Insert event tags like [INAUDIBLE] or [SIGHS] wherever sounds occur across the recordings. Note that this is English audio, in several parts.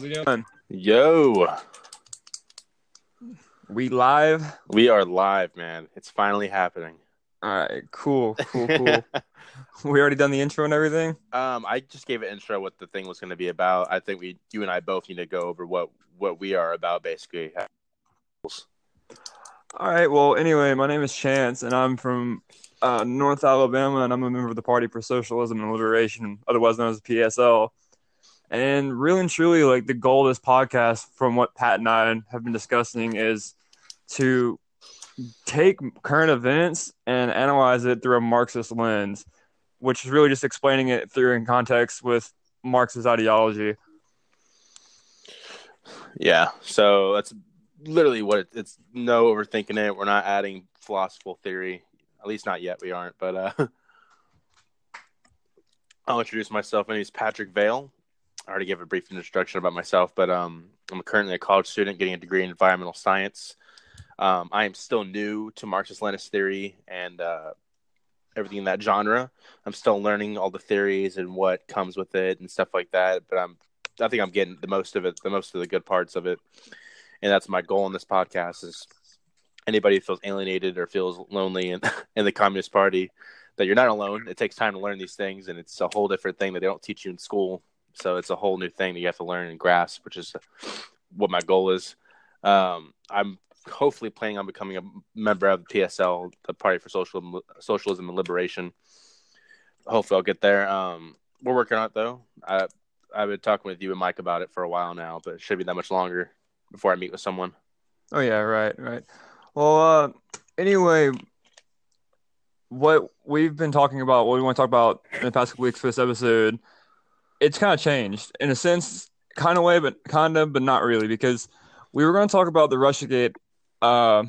How's it going? Yo, We live. we are live, man. It's finally happening. All right, cool, cool, [LAUGHS] cool. we already done the intro and everything. um, I just gave an intro what the thing was going to be about. I think we, you and I, both need to go over what what we are about, basically. All right. Well, anyway, my name is Chance, and I'm from uh, North Alabama, and I'm a member of the Party for Socialism and Liberation, otherwise known as PSL. And really and truly, like the goal of this podcast, from what Pat and I have been discussing, is to take current events and analyze it through a Marxist lens, which is really just explaining it through in context with Marxist ideology. Yeah. So that's literally what it, it's. No overthinking it. We're not adding philosophical theory. At least not yet. We aren't. But uh, [LAUGHS] I'll introduce myself. My name is Patrick Vale. I already gave a brief introduction about myself, but um, I'm currently a college student getting a degree in environmental science. Um, I am still new to Marxist Leninist theory and uh, everything in that genre. I'm still learning all the theories and what comes with it and stuff like that. But I'm, I think I'm getting the most of it, the most of the good parts of it, and that's my goal in this podcast is anybody who feels alienated or feels lonely in, [LAUGHS] in the Communist Party that you're not alone. It takes time to learn these things, and it's a whole different thing that they don't teach you in school. So it's a whole new thing that you have to learn and grasp, which is what my goal is. Um, I'm hopefully planning on becoming a member of the PSL, the Party for Social Socialism and Liberation. Hopefully, I'll get there. Um, we're working on it though. I I've been talking with you and Mike about it for a while now, but it should be that much longer before I meet with someone. Oh yeah, right, right. Well, uh, anyway, what we've been talking about, what we want to talk about in the past couple weeks for this episode, it's kind of changed in a sense, kind of way, but kind of, but not really, because we were going to talk about the RussiaGate uh,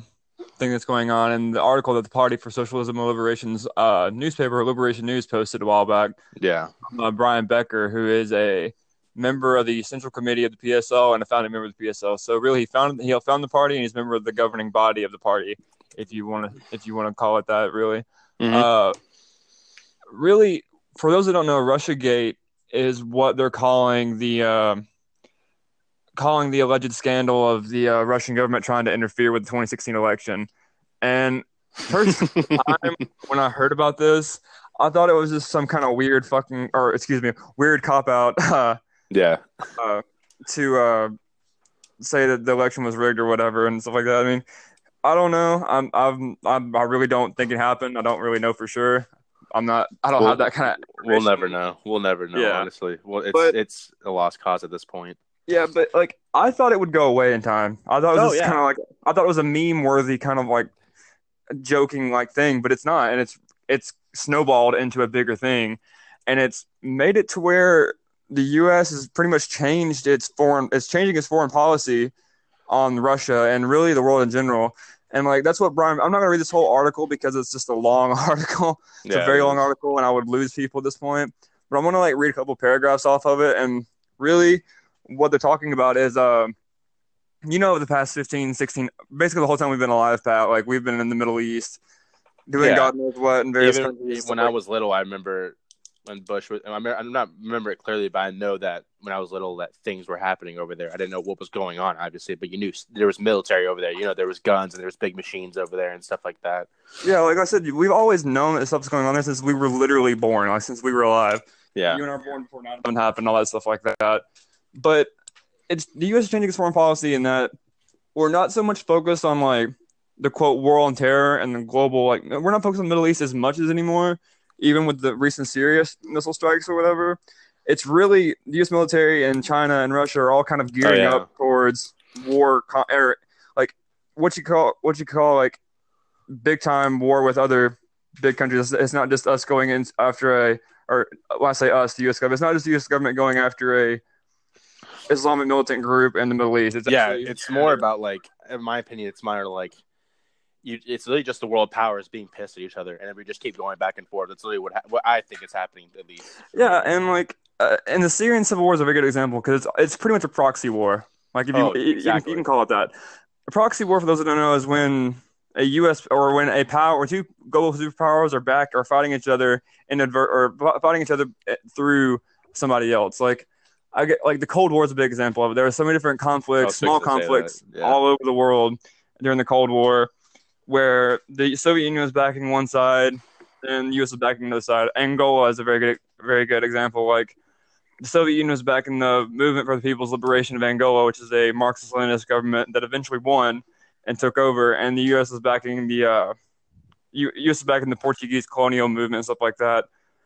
thing that's going on and the article that the Party for Socialism and Liberation's uh, newspaper, Liberation News, posted a while back. Yeah, Uh, Brian Becker, who is a member of the Central Committee of the PSL and a founding member of the PSL. So really, he founded he found the party and he's a member of the governing body of the party, if you want to if you want to call it that. Really, Mhm. uh, really, for those that don't know, RussiaGate is what they're calling the um calling the alleged scandal of the uh, Russian government trying to interfere with the 2016 election. And first [LAUGHS] time when I heard about this, I thought it was just some kind of weird fucking, or excuse me, weird cop out [LAUGHS] uh, yeah, to uh, say that the election was rigged or whatever and stuff like that. I mean, I don't know. I'm, I'm, I'm I really don't think it happened. I don't really know for sure. I'm not. I don't Well, have that kind of. we'll never know. We'll never know. Yeah. Honestly, well, it's But- it's a lost cause at this point. Yeah, but like I thought it would go away in time. I thought it Oh, was just yeah. kind of like I thought it was a meme worthy kind of like joking like thing, but it's not, and it's it's snowballed into a bigger thing, and it's made it to where the U.S. has pretty much changed its foreign, it's changing its foreign policy on Russia and really the world in general. And like that's what Brian. I'm not gonna read this whole article because it's just a long [LAUGHS] article. It's yeah, a very long article, and I would lose people at this point. But I'm gonna like read a couple paragraphs off of it, and really, what they're talking about is, um, you know, the past 15, 16, basically the whole time we've been alive, Pat. Like we've been in the Middle East, doing Yeah. God knows what in various Even countries. when I was little, I remember when Bush was. I I'm not remember it clearly, but I know that when I was little, that things were happening over there. I didn't know what was going on, obviously, but you knew there was military over there. You know, there was guns and there was big machines over there and stuff like that. yeah, like I said, we've always known that stuff's going on there since we were literally born, like since we were alive. Yeah, You and I were born before 9 happened, all that stuff like that. But it's the U.S. changing its foreign policy in that we're not so much focused on like the quote war on terror and the global like we're not focused on the Middle East as much as anymore, even with the recent serious missile strikes or whatever. It's really the U.S. military and China and Russia are all kind of gearing Oh, yeah. up towards war, er, like what you call what you call like big time war with other big countries. It's not just us going in after a or when I say us, the U.S. government, it's not just the U.S. government going after a Islamic militant group in the Middle East. It's yeah. actually- It's more about like, in my opinion, it's more like. You, it's really just the world powers being pissed at each other, and we just keep going back and forth. That's really what ha- what I think is happening at least. yeah, and like, uh, and the Syrian civil war is a very good example because it's it's pretty much a proxy war. Like if you, Oh, you- you, can, you can call it that. A proxy war, for those that don't know, is when a U.S. or when a power or two global superpowers are back or fighting each other in adver- or fighting each other eh, through somebody else. Like I get like the Cold War is a big example of it. There were so many different conflicts, small to say conflicts yeah. all over the world during the Cold War, where the Soviet Union was backing one side and the U.S. was backing the other side. Angola is a very good, very good example. Like the Soviet Union was backing the Movement for the People's Liberation of Angola, which is a Marxist-Leninist government that eventually won and took over, and the U.S. was backing the uh, U- U.S. was backing the Portuguese colonial movement and stuff like that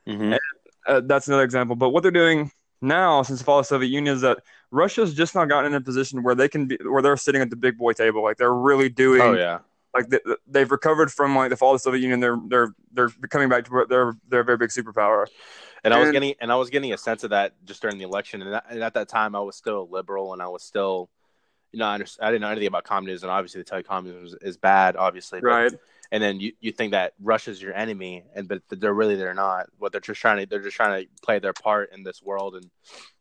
Mhm. uh, that's another example. But what they're doing now, since the fall of the Soviet Union, is that Russia's just not gotten in a position where they can be, where they're sitting at the big boy table. Like they're really doing, Oh yeah. Like they, they've recovered from like the fall of the Soviet Union. They're they're they're coming back to where they're they're a very big superpower. And I was getting and I was getting a sense of that just during the election. And, that, and at that time, I was still a liberal, and I was still, you know, I, under, I didn't know anything about communism. Obviously, they tell you communism is, is bad. Obviously, but- Right. and then you, you think that Russia's your enemy, and but they're really they're not. What they're just trying to they're just trying to play their part in this world and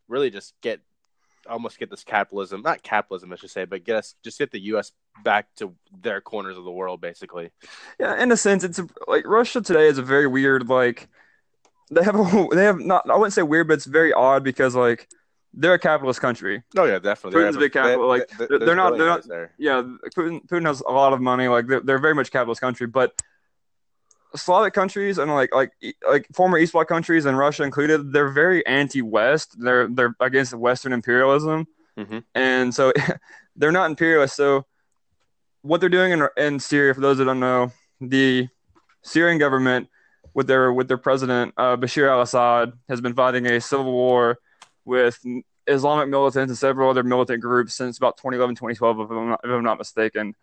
really just get almost get this capitalism not capitalism I should say, but get us just get the U.S. back to their corners of the world basically. Yeah, in a sense, it's a, like Russia today is a very weird like they have a [LAUGHS] they have not I wouldn't say weird, but it's very odd because like they're a capitalist country. Oh yeah, definitely. Putin's a big capital, like, they- they're- they're not- they're not- there. yeah, Putin, Putin has a lot of money. Like they're, they're very much a capitalist country, but Slavic countries and like like like former East Bloc countries and Russia included, they're very anti-West. They're they're against Western imperialism, Mhm. and so [LAUGHS] they're not imperialist. So what they're doing in in Syria, for those that don't know, the Syrian government with their with their president uh, Bashar al-Assad has been fighting a civil war with Islamic militants and several other militant groups since about 2011, 2012, if I'm not, if I'm not mistaken.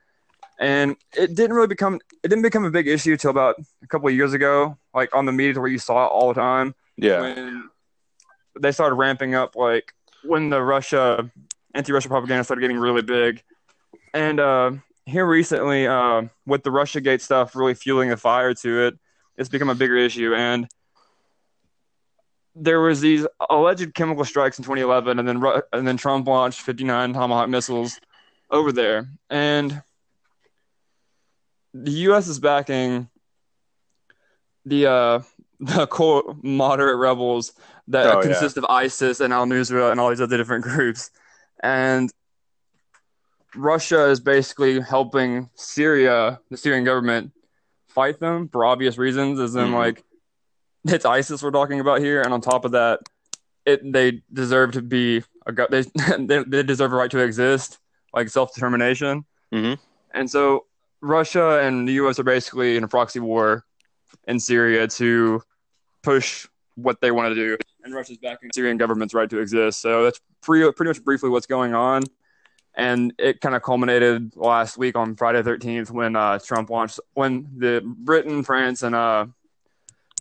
And it didn't really become it didn't become a big issue till about a couple of years ago, like on the media where you saw it all the time Yeah. when they started ramping up, like when the Russia anti-Russia propaganda started getting really big. And uh, here recently, uh, with the Russia Gate stuff really fueling the fire to it, it's become a bigger issue. And there was these alleged chemical strikes in 2011, and then Ru- and then Trump launched 59 Tomahawk missiles over there, and the U.S. is backing the uh, [LAUGHS] the quote moderate rebels that Oh, yeah. consist of ISIS and Al Nusra and all these other different [LAUGHS] groups, and Russia is basically helping Syria, the Syrian government, fight them for obvious reasons, as in Mhm. like it's ISIS we're talking about here, and on top of that, it they deserve to be a they [LAUGHS] they, they deserve a right to exist, like self determination, Mhm. and so Russia and the U.S. are basically in a proxy war in Syria to push what they want to do, and Russia's backing the Syrian government's right to exist. So that's pretty pretty much briefly what's going on. And it kind of culminated last week on Friday 13th when uh, Trump launched, when the Britain, France, and uh,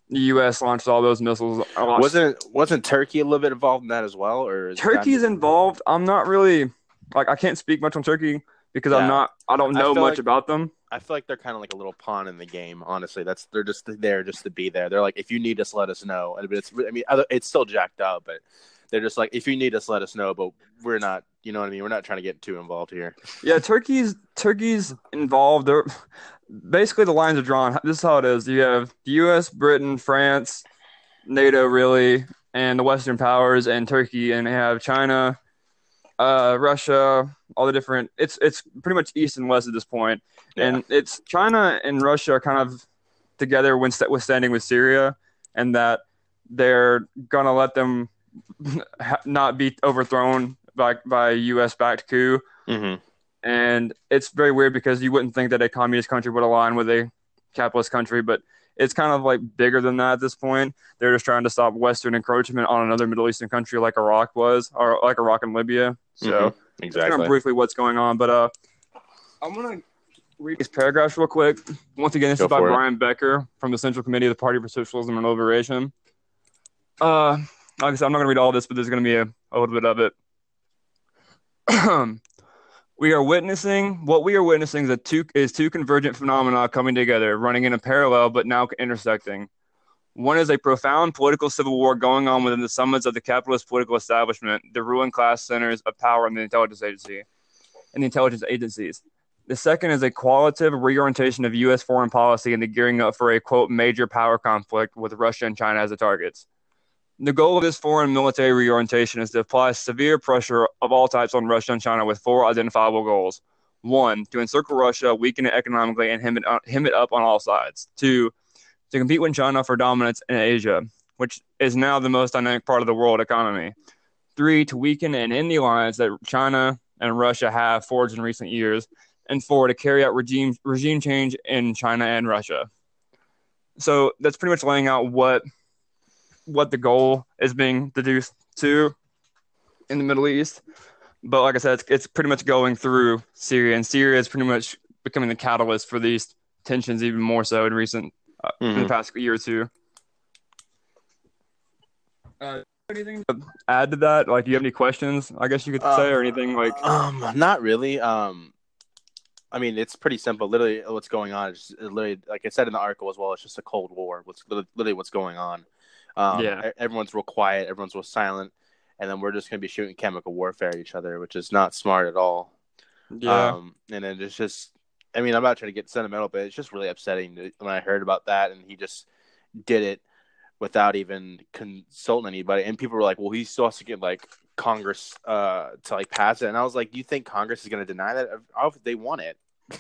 the U.S. launched all those missiles. Wasn't wasn't Turkey a little bit involved in that as well, or that- Turkey's involved. I'm not really like I can't speak much on Turkey because Yeah. I'm not. I don't know feel much like- about them. I feel like they're kind of like a little pawn in the game. Honestly, that's they're just there just to be there. They're like, if you need us, let us know. And it's I mean, it's still jacked up, but they're just like, if you need us, let us know. But we're not, you know what I mean? We're not trying to get too involved here. Yeah, Turkey's Turkey's involved. They're, basically, the lines are drawn. This is how it is. You have the U.S., Britain, France, NATO, really, and the Western powers, and Turkey, and they have China, uh, Russia, all the different. It's it's pretty much east and west at this point, and it's China and Russia are kind of together when st- withstanding with Syria, and that they're gonna let them [LAUGHS] not be overthrown by by U.S. backed coup Mm-hmm. and it's very weird because you wouldn't think that a communist country would align with a capitalist country, but it's kind of like bigger than that at this point. They're just trying to stop Western encroachment on another Middle Eastern country like Iraq was, or like Iraq and Libya. So Mhm. That's kind Exactly. of briefly what's going on. But uh, I'm gonna read these paragraphs real quick. Once again, this Go is by for it. Brian Becker from the Central Committee of the Party for Socialism and Liberation. Uh, like I said, I'm not gonna read all this, but there's gonna be a, a little bit of it. [CLEARS THROAT] we are witnessing what we are witnessing is a two is two convergent phenomena coming together, running in a parallel but now intersecting. One is a profound political civil war going on within the summits of the capitalist political establishment, the ruling class centers of power in the intelligence agency, and the intelligence agencies. The second is a qualitative reorientation of U.S. foreign policy and the gearing up for a quote major power conflict with Russia and China as the targets. The goal of this foreign military reorientation is to apply severe pressure of all types on Russia and China with four identifiable goals. One, to encircle Russia, weaken it economically, and hem it, hem it up on all sides. Two, to compete with China for dominance in Asia, which is now the most dynamic part of the world economy. Three, to weaken and end the alliance that China and Russia have forged in recent years. And four, to carry out regime regime change in China and Russia. So that's pretty much laying out what what the goal is being deduced to in the Middle East. But like I said, it's, it's pretty much going through Syria, and Syria is pretty much becoming the catalyst for these tensions even more so in recent uh, mm-hmm. in the mm-hmm. past year or two. Uh, anything to add to that? Like, do you have any questions? I guess you could say, or anything like. Um, not really. Um, I mean, it's pretty simple. Literally, what's going on is literally, like I said in the article as well. It's just a cold war. What's literally what's going on. Um, yeah. Everyone's real quiet. Everyone's real silent, and then we're just gonna be shooting chemical warfare at each other, which is not smart at all. Yeah. Um, and then it's just, I mean, I'm not trying to get sentimental, but it's just really upsetting when I heard about that, and he just did it without even consulting anybody. And people were like, "Well, he still has to get like Congress uh, to like pass it." And I was like, "Do you think Congress is going to deny that? If they want it." [LAUGHS]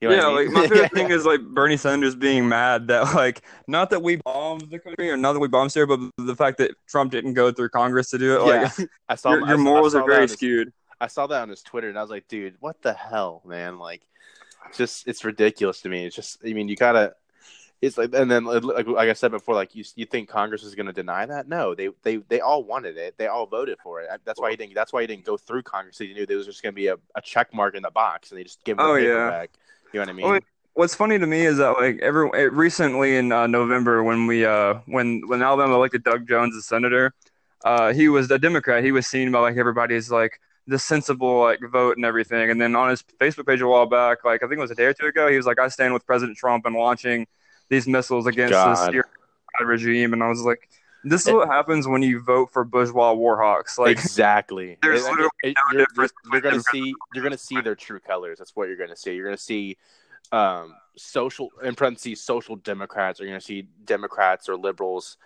You know yeah, I mean? like my [LAUGHS] favorite thing is like Bernie Sanders being mad that like not that we bombed the country or not that we bombed Syria, but the fact that Trump didn't go through Congress to do it. Like. I [LAUGHS] saw your, your morals saw are very skewed. I saw that on his Twitter, and I was like, dude, what the hell, man? Like, just it's ridiculous to me. It's just, I mean, you gotta it's like and then like, like I said before, like you you think Congress is going to deny that? No, they they they all wanted it. They all voted for it. That's why he didn't. That's why he didn't go through Congress. He knew there was just going to be a, a check mark in the box, and they just give him oh, the paper yeah. back. You know what I mean? Well, what's funny to me is that like every eh, recently in uh, November when we uh when when Alabama elected Doug Jones as senator, uh he was a Democrat. He was seen by like everybody's like the sensible like vote and everything. And then on his Facebook page a while back, like I think it was a day or two ago, he was like, "I stand with President Trump and launching." these missiles against God. this regime, and I was like, this is what happens when you vote for bourgeois warhawks. Like exactly, [LAUGHS] there's it, literally it, no you're, difference. You're, you're gonna see, you're gonna see their true colors. That's what you're gonna see. You're gonna see um, social, in parentheses, social Democrats. Or you're gonna see Democrats or liberals,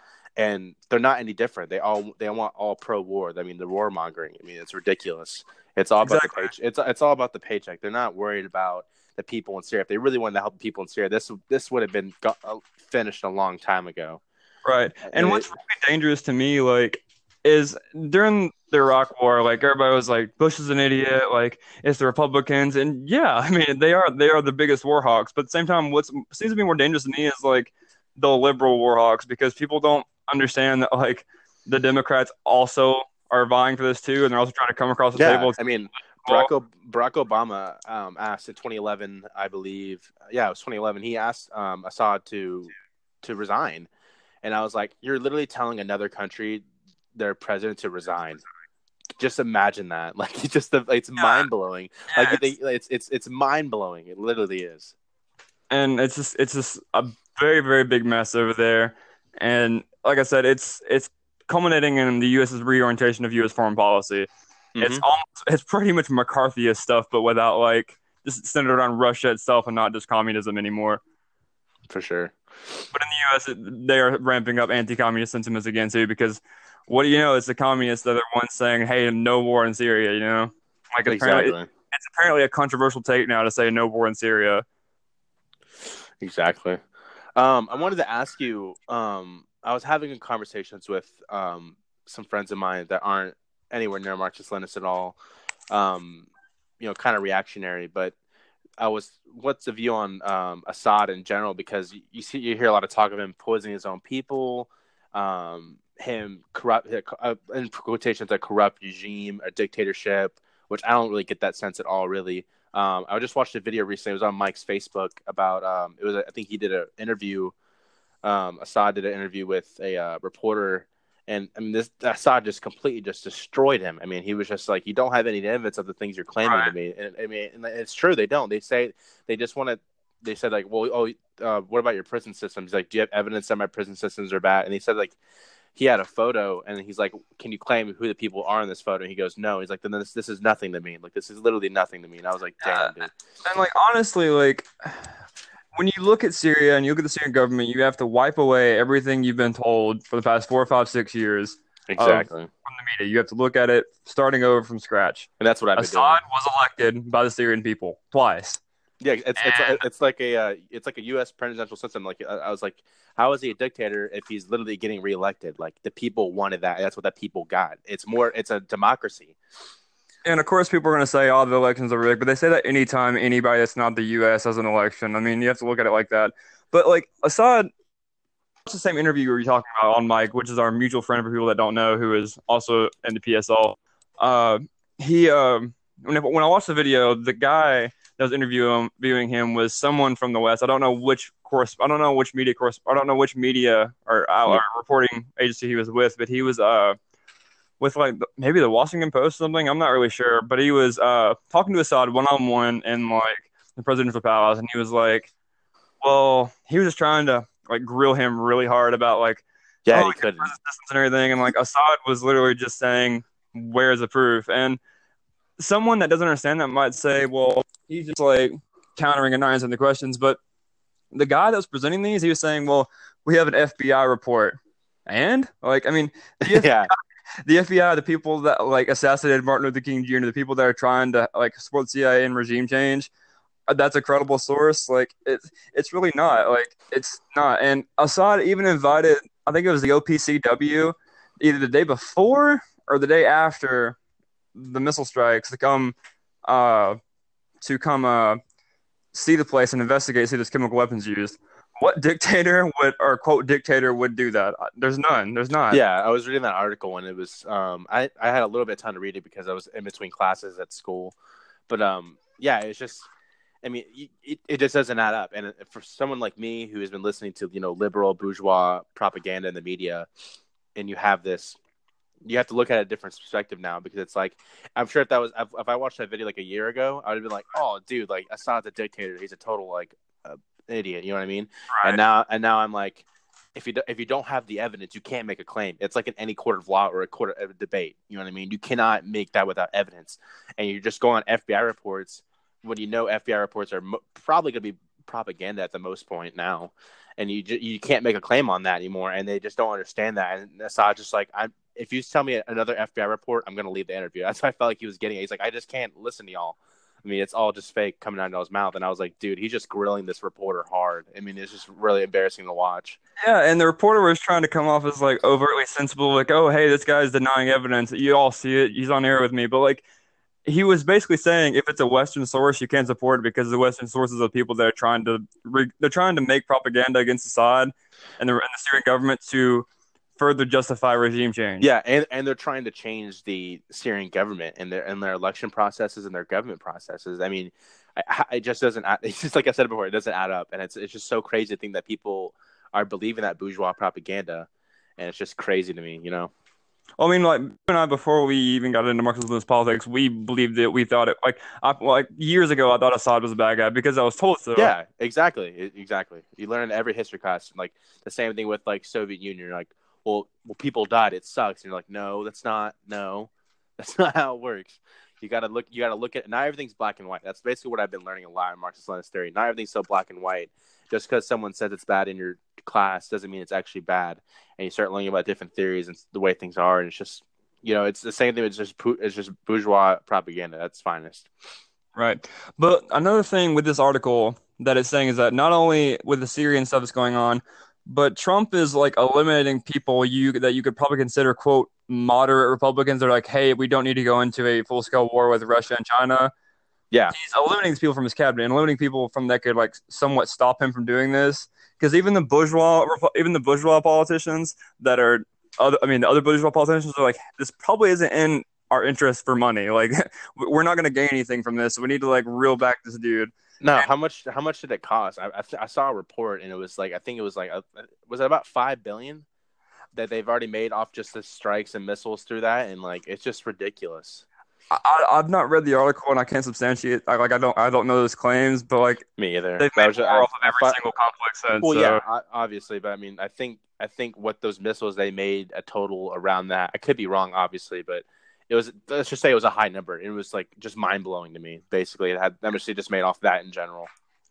and they're not any different. They all they want all pro war. I mean, the war mongering. I mean, it's ridiculous. It's all about exactly. the paycheck. It's it's all about the paycheck. They're not worried about the people in Syria. If they really wanted to help the people in Syria, this this would have been got, uh, finished a long time ago. Right. And, and what's it, really dangerous to me, like, is during the Iraq War, like everybody was like, Bush is an idiot, like it's the Republicans, and yeah, [LAUGHS] I mean they are they are the biggest war hawks. But at the same time, what seems to be more dangerous to me is like the liberal war hawks because people don't understand that like the Democrats also are vying for this too, and they're also trying to come across the yeah, table. I mean, Barack, Barack Obama um, asked in 2011, I believe. Yeah, it was 2011. He asked um, Assad to to resign, and I was like, "You're literally telling another country their president to resign." Just imagine that. [LAUGHS] Like, it's just it's yeah. mind blowing. Yeah, like, it's, it's it's it's mind blowing. It literally is. And it's just it's just a very very big mess over there. And like I said, it's it's culminating in the U.S.'s reorientation of U.S. foreign policy. Mm-hmm. It's almost it's pretty much McCarthyist stuff, but without like just centered on Russia itself and not just communism anymore. For sure. But in the U.S., it, they are ramping up anti-communist sentiments again too, because what do you know? It's the communists that are ones saying, "Hey, no war in Syria." You know, like exactly. apparently, it's apparently a controversial take now to say no war in Syria. Exactly. Um, I wanted to ask you. Um, I was having conversations with um, some friends of mine that aren't anywhere near Marxist Leninist at all. Um, you know, kind of reactionary, but I was. What's the view on um, Assad in general? Because you, you see, you hear a lot of talk of him poisoning his own people, um, him corrupt, uh, in quotations, a corrupt regime, a dictatorship. Which I don't really get that sense at all. Really, um, I just watched a video recently. It was on Mike's Facebook about. Um, it was. I think he did an interview. Um, Assad did an interview with a uh, reporter and I mean, this Assad just completely just destroyed him. I mean, he was just like, "You don't have any evidence of the things you're claiming right. to me." And I mean, and it's true, they don't. They say they just want to. They said like, "Well, oh, uh, what about your prison system?" He's like, "Do you have evidence that my prison systems are bad?" And he said like, he had a photo, and he's like, "Can you claim who the people are in this photo?" And he goes, "No." He's like, "Then this this is nothing to me. Like this is literally nothing to me." And I was like, "Damn, dude." And like honestly, like when you look at Syria and you look at the Syrian government, you have to wipe away everything you've been told for the past four, five, six years Exactly. from the media. You have to look at it starting over from scratch. and that's what I've been doing. Assad was elected by the Syrian people twice. Yeah, it's it's it's like a uh, it's like a U.S. presidential system. Like I I was like, how is he a dictator if he's literally getting reelected? Like the people wanted that. That's what the people got. It's more. It's a democracy. And of course, people are going to say, "Oh, the elections are rigged," but they say that anytime anybody that's not the U.S. has an election. I mean, you have to look at it like that. But like Assad, it's the same interview we were talking about on Mike, which is our mutual friend for people that don't know, who is also in the PSL. Uh, he, um, when, when I watched the video, the guy that was interviewing viewing him was someone from the West. I don't know which course. I don't know which media course. I don't know which media or, uh, or reporting agency he was with, but he was uh with like maybe the Washington Post or something. I'm not really sure, but he was uh talking to Assad one on one in like the presidential palace, and he was like, "Well, he was just trying to like grill him really hard about like Yeah, oh, he could. distance and everything, and like Assad was literally just saying, "Where's the proof?" And someone that doesn't understand that might say, "Well, he's just like countering and not answering the questions," but the guy that was presenting these, he was saying, "Well, we have an FBI report." And like, I mean, [LAUGHS] yeah, the FBI, the people that like assassinated Martin Luther King Jr., the people that are trying to like support CIA and regime change, uh, that's a credible source. Like it's it's really not. Like it's not. And Assad even invited, I think it was the OPCW, either the day before or the day after the missile strikes to come uh to come uh see the place and investigate, see this chemical weapons used. What dictator would or quote dictator would do that? Uh, There's none. There's not. yeah. I was reading that article and it was. Um, I I had a little bit of time to read it because I was in between classes at school, but um, yeah, it's just. I mean, it, it just doesn't add up. And for someone like me who has been listening to you know liberal bourgeois propaganda in the media, and you have this you have to look at a different perspective now because it's like I'm sure if that was if, I watched that video like a year ago, I would have been like, oh, dude, like Assad's a dictator. He's a total like uh, idiot. You know what I mean? Right. And now and now I'm like, if you do, if you don't have the evidence, you can't make a claim. It's like in any court of law or a court of debate. You know what I mean? You cannot make that without evidence. And you just go on FBI reports when you know FBI reports are mo- probably going to be propaganda at the most point now. And you ju- you can't make a claim on that anymore, and they just don't understand that. And Assad just like I'm if you tell me another FBI report, I'm gonna leave the interview. [LAUGHS] That's what I felt like he was getting. It. He's like, I just can't listen to y'all. I mean, it's all just fake coming out of his mouth. And I was like, dude, he's just grilling this reporter hard. I mean, it's just really embarrassing to watch. Yeah, and the reporter was trying to come off as like overtly sensible, like, oh, hey, this guy's denying evidence. You all see it. He's on air with me. But like, he was basically saying if it's a Western source, you can't support it because the Western sources are people that are trying to re- they're trying to make propaganda against Assad and the, and the Syrian government to further justify regime change. Yeah, and, and they're trying to change the Syrian government and their and their election processes and their government processes. I mean, I, it just doesn't. Add, [LAUGHS] it's just like I said before, it doesn't add up, and it's it's just so crazy to think that people are believing that bourgeois propaganda, and it's just crazy to me, you know. I mean, like you and I, before we even got into Marxist politics, we believed it. We thought it like, I, like years ago, I thought Assad was a bad guy because I was told so. Yeah, exactly, exactly. You learn in every history class, like the same thing with like Soviet Union. You're like, well, well, people died. It sucks. And you're like, no, that's not. No, [LAUGHS] that's not how it works. You gotta look. You gotta look at. Not everything's black and white. That's basically what I've been learning a lot in Marxist-Leninist theory. Not everything's so black and white. Just because someone says it's bad in your class doesn't mean it's actually bad. And you start learning about different theories and the way things are, and it's just, you know, it's the same thing. It's just it's just bourgeois propaganda. That's finest. Right. But another thing with this article that it's saying is that not only with the Syrian stuff that's going on, but Trump is like eliminating people you that you could probably consider quote moderate Republicans. They're like, hey, we don't need to go into a full scale war with Russia and China. Yeah, He's eliminating these people from his cabinet and eliminating people from that could like somewhat stop him from doing this. Because even the bourgeois, even the bourgeois politicians that are other, I mean, the other bourgeois politicians are like, this probably isn't in our interest for money. Like, [LAUGHS] we're not going to gain anything from this. So we need to like reel back this dude. No, how much? How much did it cost? I, I, I saw a report, and it was like I think it was like a, was it about five billion that they've already made off just the strikes and missiles through that, and like it's just ridiculous. I, I, I've not read the article and I can't substantiate. I, like, I don't, I don't know those claims, but like Me either. they've made just- I- off of every thought- single since. Well, so. yeah, o- obviously, but I mean, I think I think what those missiles they made a total around that. I could be wrong, obviously, but it was let's just say it was a high number. It was like just mind blowing to me. Basically, it had how much they just made off that in general.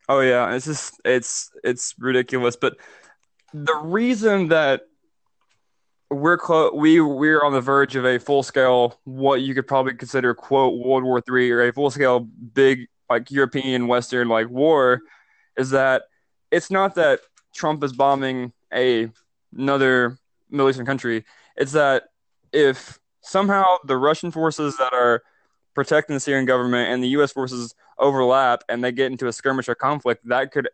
Oh yeah, it's just it's it's ridiculous. But the reason that we're close, we we're on the verge of a full scale, what you could probably consider quote World War Three or a full scale big like European Western like war, is that it's not that Trump is bombing a another Middle Eastern country. It's that if somehow the Russian forces that are protecting the Syrian government and the U.S. forces overlap and they get into a skirmish or conflict, that could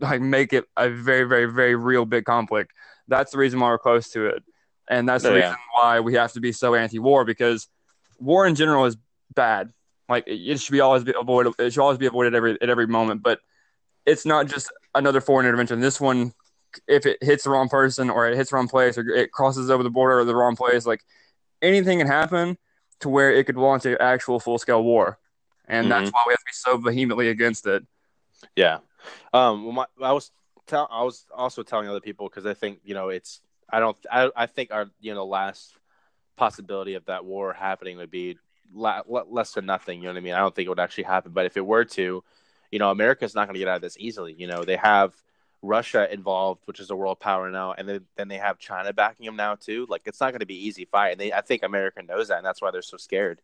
like make it a very, very, very real big conflict. That's the reason why we're close to it, and that's the Oh, yeah. reason why we have to be so anti-war because war in general is bad. Like it it should be always be avoided. It should always be avoided every at every moment. But it's not just another foreign intervention. This one, if it hits the wrong person or it hits the wrong place or it crosses over the border or the wrong place, like anything can happen to where it could launch an actual full scale war. And that's why we have to be so vehemently against it. Yeah. Um. Well, my, I was tell I was also telling other people because I think you know it's I don't I I think our you know last possibility of that war happening would be la- less than nothing. You know what I mean? I don't think it would actually happen. But if it were to, you know, America's not going to get out of this easily. You know, they have Russia involved, which is a world power now, and then then they have China backing them now too. Like it's not going to be easy fight, and they I think America knows that, and that's why they're so scared.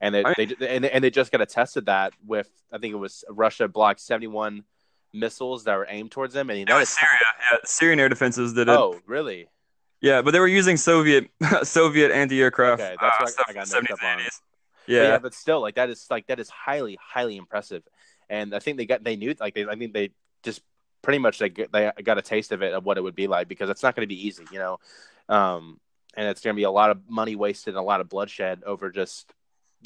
And they, I- they and, and they just got attested that with I think it was Russia blocked seventy one missiles that were aimed towards them, and It was Syria. Yeah, Syrian air defenses did it. Oh, really? Yeah, but they were using Soviet [LAUGHS] Soviet anti-aircraft. Okay, that's uh, what stuff I got in the mixed up on. 80s. But yeah. Yeah, but still, like that is like that is highly, highly impressive. And I think they got they knew like they I think they just pretty much they they got a taste of it of what it would be like because it's not going to be easy, you know. Um, and it's going to be a lot of money wasted and a lot of bloodshed over just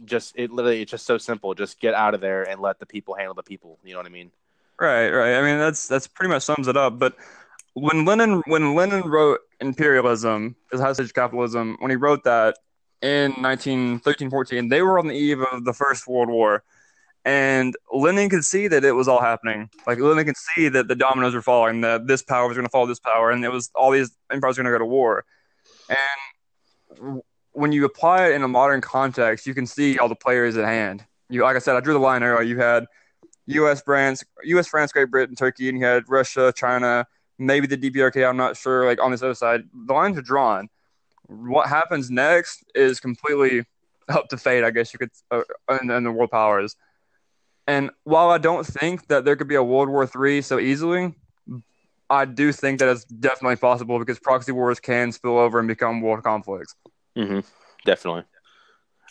just it literally it's just so simple. Just get out of there and let the people handle the people. You know what I mean? right, right. I mean, that's that's pretty much sums it up. But when Lenin when Lenin wrote imperialism is highest stage capitalism, when he wrote that in 1913 14, they were on the eve of the First World War. And Lenin could see that it was all happening. Like Lenin could see that the dominoes were falling, that this power was going to follow this power, and it was all these empires going to go to war. And when you apply it in a modern context, you can see all the players at hand. You, like I said, I drew the line earlier. You had U.S., France, U.S., France, Great Britain, Turkey, and you had Russia, China, maybe the DPRK. I'm not sure. Like on this other side, the lines are drawn. What happens next is completely up to fate, I guess you could, uh, and, and the world powers. And while I don't think that there could be a World War III so easily, I do think that it's definitely possible because proxy wars can spill over and become world conflicts. Mm-hmm. Definitely.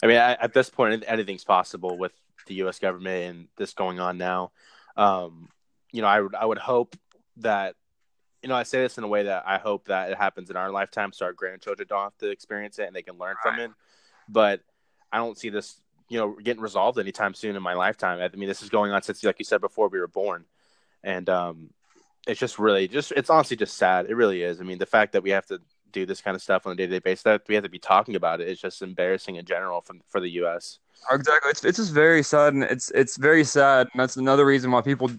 I mean, I, at this point, anything's possible with the U.S. government and this going on now. Um, you know, I would I would hope that you know I say this in a way that I hope that it happens in our lifetime, so our grandchildren don't have to experience it and they can learn from it. But I don't see this, you know, getting resolved anytime soon in my lifetime. I mean, this is going on since, like you said before, we were born, and um, it's just really just it's honestly just sad. It really is. I mean, the fact that we have to do this kind of stuff on a day to day basis, that we have to be talking about it, is just embarrassing in general from for the U.S. Exactly. It's it's just very sad, and it's it's very sad, and that's another reason why people.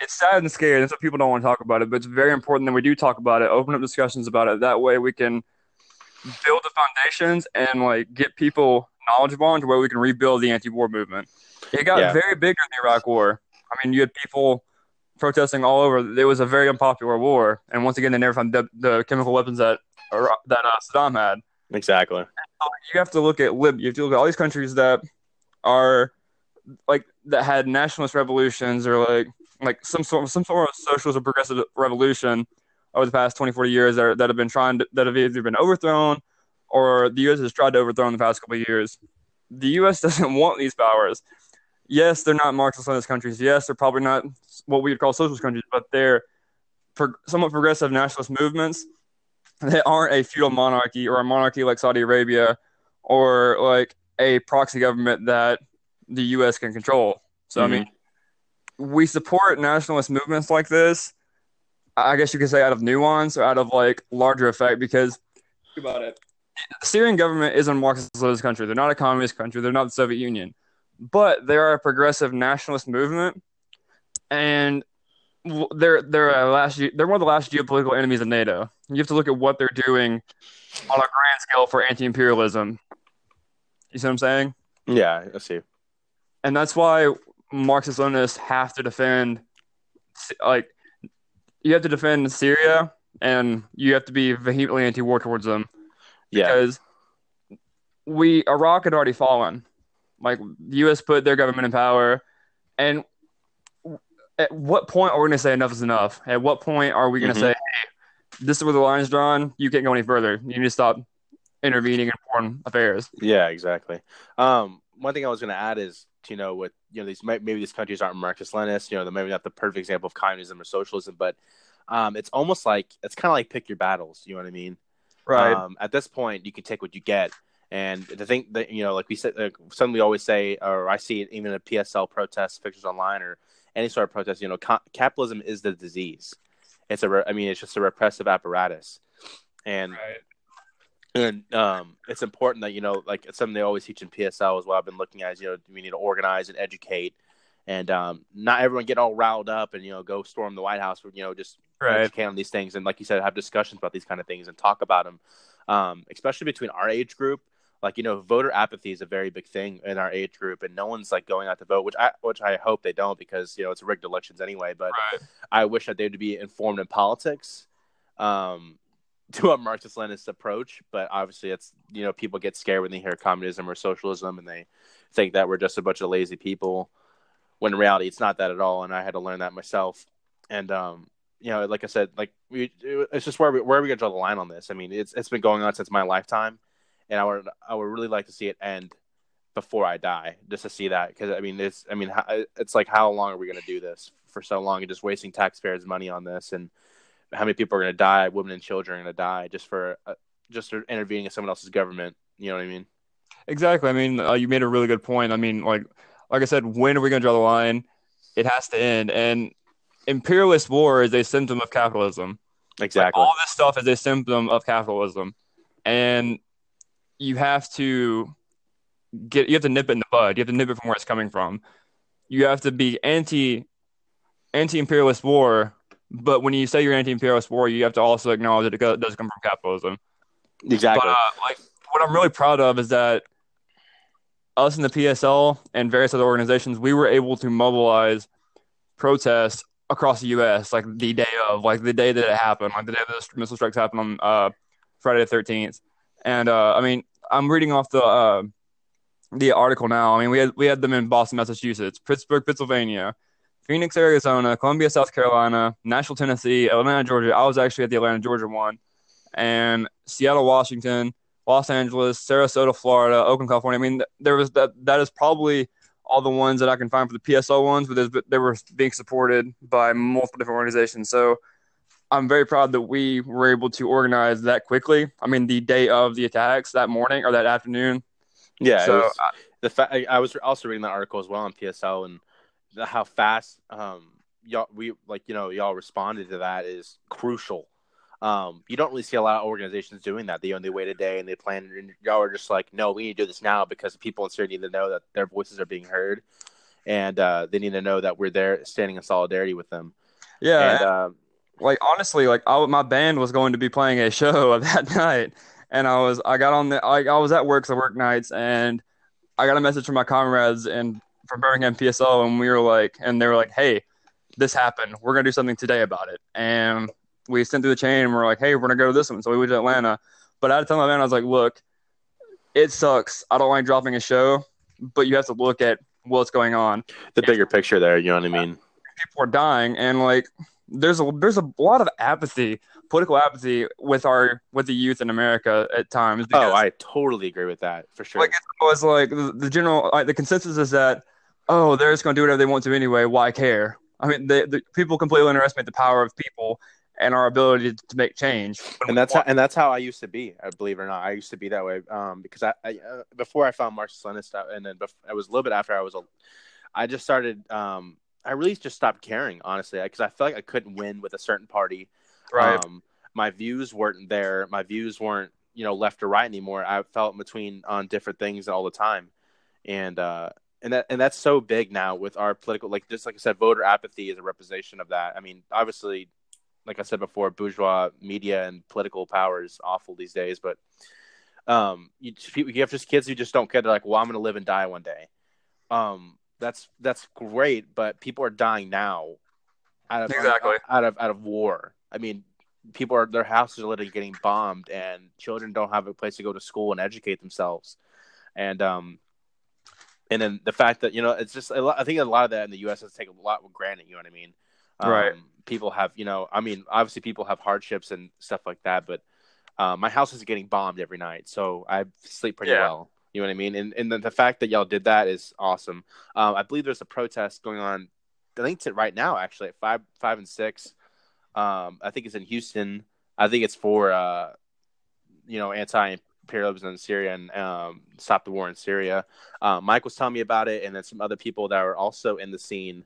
It's sad and scary. That's why people don't want to talk about it. But it's very important that we do talk about it, open up discussions about it. That way, we can build the foundations and like get people knowledgeable on to where we can rebuild the anti-war movement. It got Yeah. very big during the Iraq War. I mean, you had people protesting all over. It was a very unpopular war, and once again, they never found the, the chemical weapons that that uh, Saddam had Exactly. you have to look at Libya. You have to look at all these countries that are like that had nationalist revolutions or like like some sort some sort of socialist or progressive revolution over the past 20, 40 years that, are, that have been trying to, that have either been overthrown or the U.S. has tried to overthrow in the past couple of years. The U.S. [LAUGHS] doesn't want these powers. Yes, they're not Marxist-Leninist countries. Yes, they're probably not what we would call socialist countries, but they're pro- somewhat progressive nationalist movements. They aren't a feudal monarchy or a monarchy like Saudi Arabia or like a proxy government that the U.S. can control. So, I mm-hmm. mean, we support nationalist movements like this. I guess you could say out of nuance or out of like larger effect because think about it. The Syrian government is a Marxist country. They're not a communist country. They're not the Soviet Union, but they are a progressive nationalist movement, and they're they're a last they're one of the last geopolitical enemies of NATO. You have to look at what they're doing on a grand scale for anti-imperialism. You see what I'm saying? Yeah, I see. And that's why Marxist Leninists have to defend like you have to defend Syria, and you have to be vehemently anti-war towards them Yeah. because we Iraq had already fallen. Like the U.S. put their government in power, and at what point are we going to say enough is enough? At what point are we going to Mhm. say, "Hey, this is where the line's drawn. You can't go any further. You need to stop intervening in foreign affairs." Yeah, exactly. Um, one thing I was going to add is, you know, with you know these maybe these countries aren't Marxist-Leninist, you know, they're maybe not the perfect example of communism or socialism, but um, it's almost like it's kind of like pick your battles. You know what I mean? Um, at this point, you can take what you get. And the thing that you know, like we said, like something we always say, or I see it even in a PSL protests, pictures online, or any sort of protest. You know, ca- capitalism is the disease. It's a, re- I mean, it's just a repressive apparatus, and right. and um, it's important that you know, like it's something they always teach in PSL as well. I've been looking at, is, you know, we need to organize and educate, and um, not everyone get all riled up and you know go storm the White House. You know, just Right. educate on these things, and like you said, have discussions about these kind of things and talk about them, um, especially between our age group. Like you know, voter apathy is a very big thing in our age group, and no one's like going out to vote, which I which I hope they don't because you know it's rigged elections anyway. But Right. I wish that they'd be informed in politics um, [LAUGHS] to a Marxist Leninist approach. But obviously, it's you know people get scared when they hear communism or socialism, and they think that we're just a bunch of lazy people. When in reality, it's not that at all. And I had to learn that myself. And um, you know, like I said, like we, it's just where we where are we gonna draw the line on this? I mean, it's it's been going on since my lifetime, and I would I would really like to see it end before I die, just to see that because I mean it's I mean it's like how long are we to do this for so long and just wasting taxpayers' money on this and how many people are to die, women and children are to die just for uh, just for intervening in someone else's government. You know what I mean? Exactly. I mean, uh, you made a really good point. I mean, like, like I said, when are we going to draw the line? It has to end. And imperialist war is a symptom of capitalism. Like, Exactly. all this stuff is a symptom of capitalism, and you have to get you have to nip it in the bud. You have to nip it from where it's coming from. You have to be anti anti imperialist war, but when you say you're anti imperialist war, you have to also acknowledge that it does come from capitalism. exactly. But uh, like, what I'm really proud of is that us in the PSL and various other organizations, we were able to mobilize protests across the U.S. like the day of, like the day that it happened, like the day that the missile strikes happened on uh, Friday the 13th. And uh, I mean, I'm reading off the uh, the article now. I mean, we had we had them in Boston, Massachusetts, Pittsburgh, Pennsylvania, Phoenix, Arizona, Columbia, South Carolina, Nashville, Tennessee, Atlanta, Georgia. I was actually at the Atlanta, Georgia one, and Seattle, Washington, Los Angeles, Sarasota, Florida, Oakland, California. I mean, there was that. That is probably all the ones that I can find for the PSL ones, but they were being supported by multiple different organizations. So I'm very proud that we were able to organize that quickly. I mean, the day of the attacks, that morning or that afternoon. yeah. so was- the fa- I, I was also reading that article as well on PSL and the, how fast um y'all we like you know y'all responded to that is crucial. Um, you don't really see a lot of organizations doing that. They only wait a day and they plan. And y'all are just like, no, we need to do this now because people in Syria need to know that their voices are being heard, and uh, they need to know that we're there, standing in solidarity with them. yeah, and um, like honestly, like I, my band was going to be playing a show [LAUGHS] that night, and I was I got on the I, I was at work, so work nights, and I got a message from my comrades and from Birmingham PSL, and we were like, and they were like, hey, this happened, we're gonna do something today about it, and we sent through the chain, and we're like, hey, we're gonna go to this one, so we went to Atlanta, but I had to tell my man, I was like, look, it sucks, I don't like dropping a show, but you have to look at what's going on. The bigger picture there, you know what I mean? people are dying and like there's a there's a lot of apathy political apathy with our with the youth in america at times oh, because, Oh, I totally agree with that for sure. like it was like the, the general like, the consensus is that oh they're just going to do whatever they want to anyway. Why care? I mean the, the people completely underestimate the power of people and our ability to, to make change and that's how, and that's how I used to be. I believe it or not, I used to be that way. Um, because I, I uh, before I found Marxist Leninist, uh, and then bef- it was a little bit after I was, a, I just started. Um, I really just stopped caring, honestly, because I felt like I couldn't win with a certain party. right Um, my views weren't there. My views weren't, you know, left or right anymore. I felt in between on different things all the time, and uh, and that and that's so big now with our political, like just like I said, voter apathy is a representation of that. I mean, obviously, like I said before, bourgeois media and political power is awful these days, but um, you, you have just kids who just don't care. They're like, well, I'm going to live and die one day. Um, that's that's great, but people are dying now out of Exactly. out of out of war. I mean, people are their houses are literally getting bombed, and children don't have a place to go to school and educate themselves. And um, and then the fact that you know it's just a lot, I think a lot of that in the U.S. has taken a lot for granted. You know what I mean? Um, Right. People have you know I mean obviously people have hardships and stuff like that, but uh, my house is getting bombed every night, so I sleep pretty Yeah. well. You know what I mean? And and the, the fact that y'all did that is awesome. Um, I believe there's a protest going on. I think it's right now actually at five five and six. Um, I think it's in Houston. I think it's for uh, you know anti-imperialism in Syria and um, stop the war in Syria. Uh, Mike was telling me about it, and then some other people that were also in the scene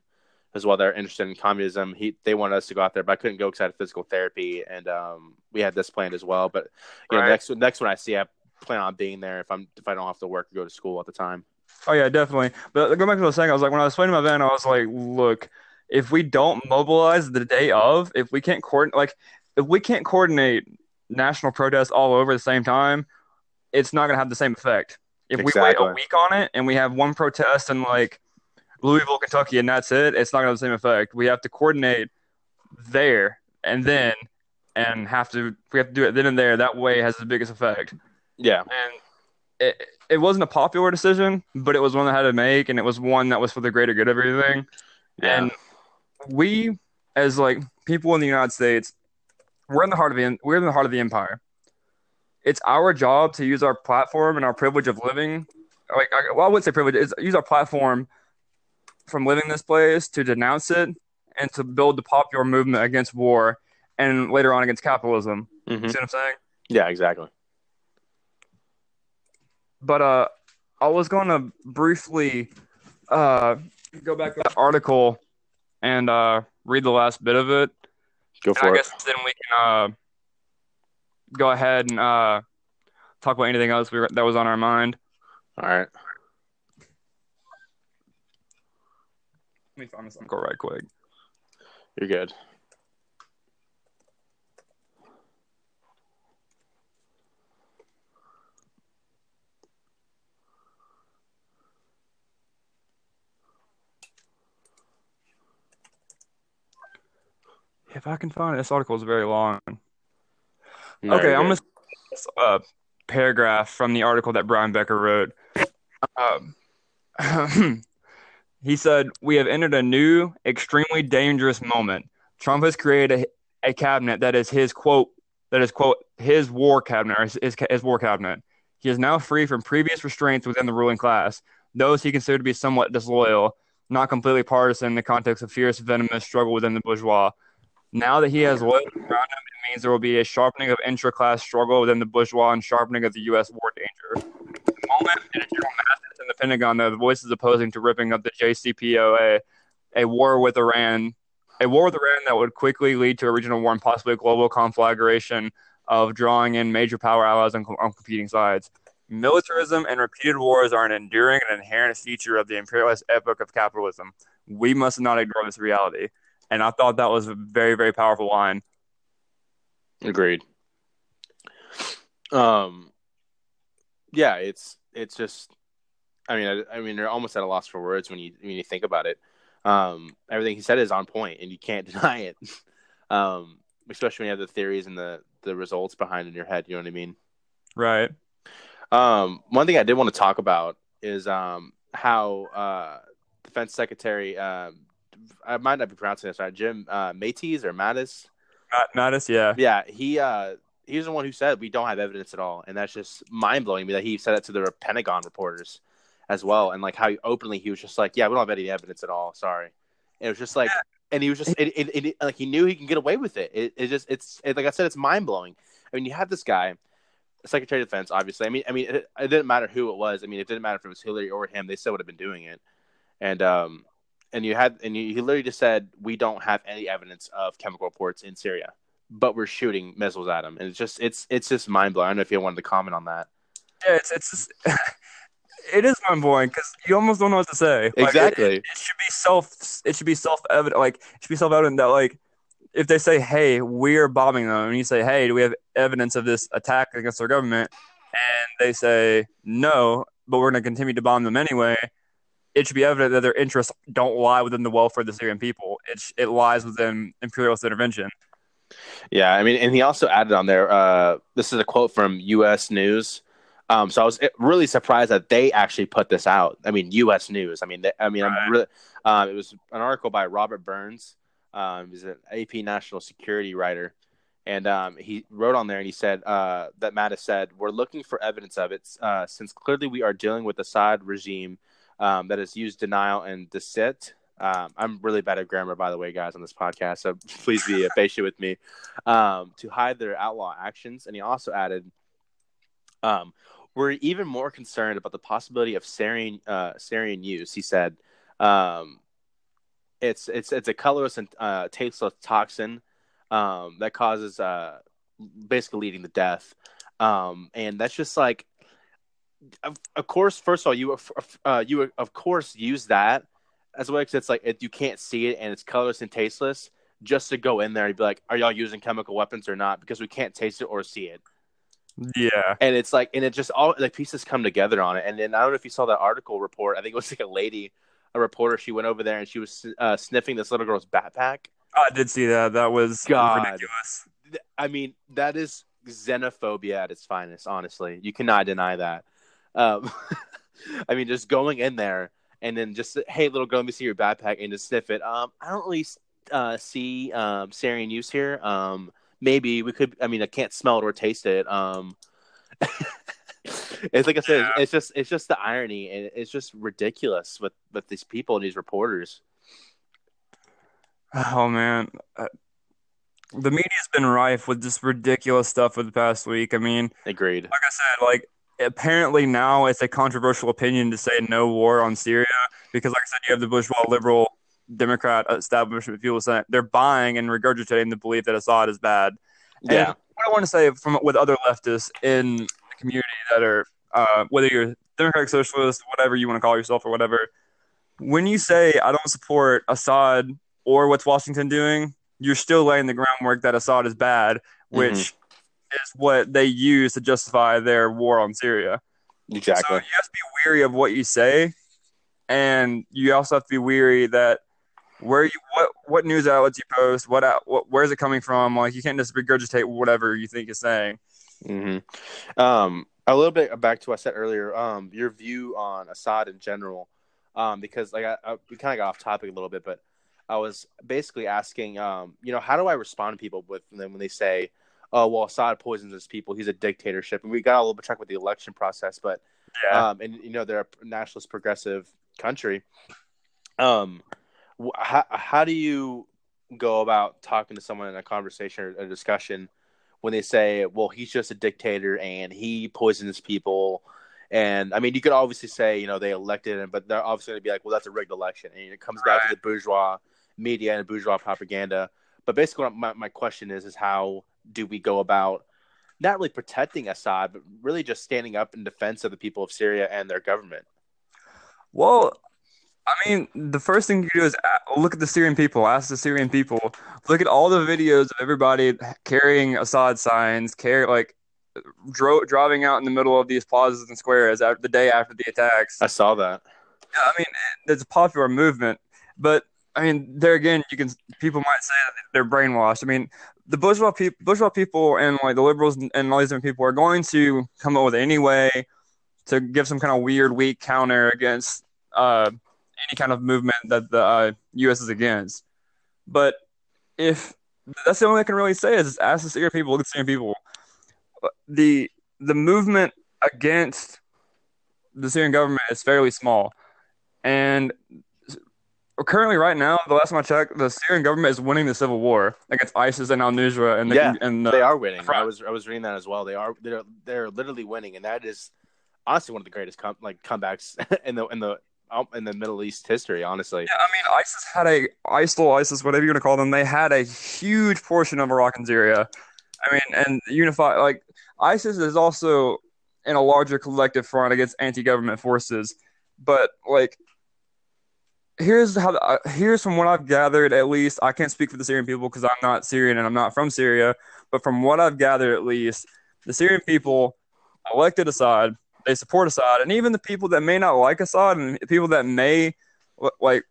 as well. They're interested in communism. He they wanted us to go out there, but I couldn't go because I had physical therapy, and um, we had this planned as well. But you know, Right. next next one I see, I plan on being there if I'm if I don't have to work or go to school at the time. Oh yeah, definitely. But going back to the I saying, I was like, when I was planning my van, I was like, look, if we don't mobilize the day of, if we can't coordinate, like, if we can't coordinate national protests all over at the same time, it's not gonna have the same effect. If we wait a week on it and we have one protest in like Louisville, Kentucky, and that's it, it's not gonna have the same effect. We have to coordinate there and then, and have to we have to do it then and there. That way, has the biggest effect Yeah, and it it wasn't a popular decision, but it was one that had to make, and it was one that was for the greater good of everything. yeah, And we, as like people in the United States, we're in the heart of the we're in the heart of the empire. It's our job to use our platform and our privilege of living. Like, I, well, I would say privilege is use our platform from living this place to denounce it and to build the popular movement against war, and later on against capitalism. Mhm. You see what I'm saying? yeah, exactly. but uh I was going to briefly uh go back to that article and uh read the last bit of it. Go And I for it. guess then we can uh go ahead and uh talk about anything else we were, that was on our mind. All right. Let me find this article right quick. You're good. If I can find it, this article is very long. No, okay, I'm gonna a paragraph from the article that Brian Becker wrote. Um, [CLEARS THROAT] [CLEARS THROAT] he said, "We have entered a new, extremely dangerous moment. Trump has created a, a cabinet that is his quote that is quote his war cabinet or his, his, his war cabinet. He is now free from previous restraints within the ruling class, those he considered to be somewhat disloyal, not completely partisan in the context of fierce, venomous struggle within the bourgeois." Now that he has loyalty around him, it means there will be a sharpening of intra-class struggle within the bourgeois and sharpening of the U.S. war danger. In general mass in the Pentagon, though, the voices opposing to ripping up the JCPOA, a war with Iran, a war with Iran that would quickly lead to a regional war and possibly a global conflagration of drawing in major power allies on, on competing sides. Militarism and repeated wars are an enduring and inherent feature of the imperialist epoch of capitalism. We must not ignore this reality. And I thought that was a very, very powerful line. Agreed. Um, yeah, it's it's just, I mean, I, I mean, you're almost at a loss for words when you when you think about it. Um, everything he said is on point, and you can't [LAUGHS] deny it. Um, especially when you have the theories and the the results behind in your head. You know what I mean? Right. Um, one thing I did want to talk about is um how uh Defense Secretary um I might not be pronouncing this right, Jim uh, Mattis or Mattis. Matt, Mattis, yeah. Yeah, he uh he's the one who said we don't have evidence at all, and that's just mind blowing me that he said that to the Pentagon reporters as well, and like how he openly he was just like, yeah, we don't have any evidence at all. Sorry, and it was just like, and he was just it, it, it, like he knew he can get away with it. It, it just it's it, like I said, it's mind blowing. I mean, you have this guy. Secretary of Defense, obviously. I mean, I mean, it, it didn't matter who it was. I mean, it didn't matter if it was Hillary or him. They still would have been doing it. And um, and you had and you, he literally just said we don't have any evidence of chemical reports in Syria, but we're shooting missiles at them, and it's just it's it's just mind blowing. I don't know if you wanted to comment on that. Yeah, it's it's just, [LAUGHS] it is mind blowing because you almost don't know what to say. Like, it- exactly. it, should be self. It should be self evident. Like it should be self evident that like if they say, "Hey, we're bombing them," and you say, "Hey, do we have evidence of this attack against our government?" and they say, "No, but we're going to continue to bomb them anyway." it should be evident that their interests don't lie within the welfare of the Syrian people. It it lies within imperialist intervention. Yeah, I mean, and he also added on there. Uh, this is a quote from U.S. News. Um, so I was really surprised that they actually put this out. I mean, U.S. News. I mean, they, I mean, right. I'm really. Um, it was an article by Robert Burns. Um, he's an AP national security writer, and um, he wrote on there and he said uh, that Mattis said, "We're looking for evidence of it, uh, since clearly we are dealing with a Assad regime um, that has used denial and deceit." Um, I'm really bad at grammar, by the way, guys, on this podcast. So please be [LAUGHS] patient with me. Um, to hide their outlaw actions, and he also added, um, "We're even more concerned about the possibility of sarin uh, sarin use." He said, um, "It's it's it's a colorless and uh, tasteless toxin um, that causes uh, basically leading to death, um, and that's just like." Of, of course, first of all, you uh, you of course use that as well because it's like it, you can't see it and it's colorless and tasteless just to go in there and be like are y'all using chemical weapons or not? Because we can't taste it or see it. Yeah. And it's like and it just all like pieces come together on it. And then i don't know if you saw that article report. I think it was like a lady a reporter she went over there and she was uh, sniffing this little girl's backpack. I did see that. That was God. ridiculous. I mean that is xenophobia at its finest honestly. You cannot deny that. Um, [LAUGHS] i mean just going in there and then just hey little girl let me see your backpack and just sniff it. Um i don't really uh, see um sarin use here. Um maybe we could i mean i can't smell it or taste it. Um [LAUGHS] it's like i said yeah. it's just it's just the irony and it's just ridiculous with with these people and these reporters. Oh man. Uh, the media's been rife with just ridiculous stuff for the past week. I mean agreed. like i said like apparently now it's a controversial opinion to say no war on Syria because, like I said, you have the bourgeois liberal Democrat establishment people saying they're buying and regurgitating the belief that Assad is bad. And yeah. what I want to say from with other leftists in the community that are uh, whether you're democratic socialist, whatever you want to call yourself or whatever, when you say I don't support Assad or what's Washington doing, you're still laying the groundwork that Assad is bad, which mm-hmm is what they use to justify their war on Syria. Exactly. So you have to be weary of what you say, and you also have to be weary that where you what what news outlets you post, what out, what where's it coming from? Like you can't just regurgitate whatever you think is saying. Mm-hmm. Um, a little bit back to what I said earlier. Um, your view on Assad in general, um, because like I, I we kind of got off topic a little bit, but I was basically asking, um, you know, how do I respond to people with them when they say, oh well Assad poisons his people he's a dictatorship and we got a little bit track with the election process but yeah. um and you know they're a nationalist progressive country um how, how do you go about talking to someone in a conversation or a discussion when they say well he's just a dictator and he poisons people and I mean, you could obviously say, you know, they elected him, but they're obviously going to be like, well, that's a rigged election. And it comes right. back to the bourgeois media and the bourgeois propaganda. But basically, my, my question is, is how do we go about not really protecting Assad, but really just standing up in defense of the people of Syria and their government? Well, I mean, the first thing you do is uh, look at the Syrian people, ask the Syrian people, look at all the videos of everybody carrying Assad signs, carry like dro- driving out in the middle of these plazas and squares after the day after the attacks. I saw that. I mean, it's a popular movement, but I mean, there again, you can people might say that they're brainwashed. I mean, the bourgeois people, bourgeois people, and like the liberals and all these different people are going to come up with any way to give some kind of weird, weak counter against uh, any kind of movement that the uh, U.S. is against. But if that's the only thing I can really say is ask the Syrian people, look at the Syrian people. The the movement against the Syrian government is fairly small, and currently, right now, the last time I checked, the Syrian government is winning the civil war against ISIS and Al Nusra, and the, yeah, and the, they are winning. Front. I was I was reading that as well. They are they're they're literally winning, and that is honestly one of the greatest com- like comebacks [LAUGHS] in the in the um, in the Middle East history. Honestly, yeah, I mean, ISIS had a ISIL, ISIS, whatever you want to call them, they had a huge portion of Iraq and Syria. I mean, and unify like ISIS is also in a larger collective front against anti-government forces, but like here's how uh, here's from what I've gathered at least. I can't speak for the Syrian people because I'm not Syrian and I'm not from Syria, but from what I've gathered at least, the Syrian people elected Assad they support Assad, and even the people that may not like Assad and people that may like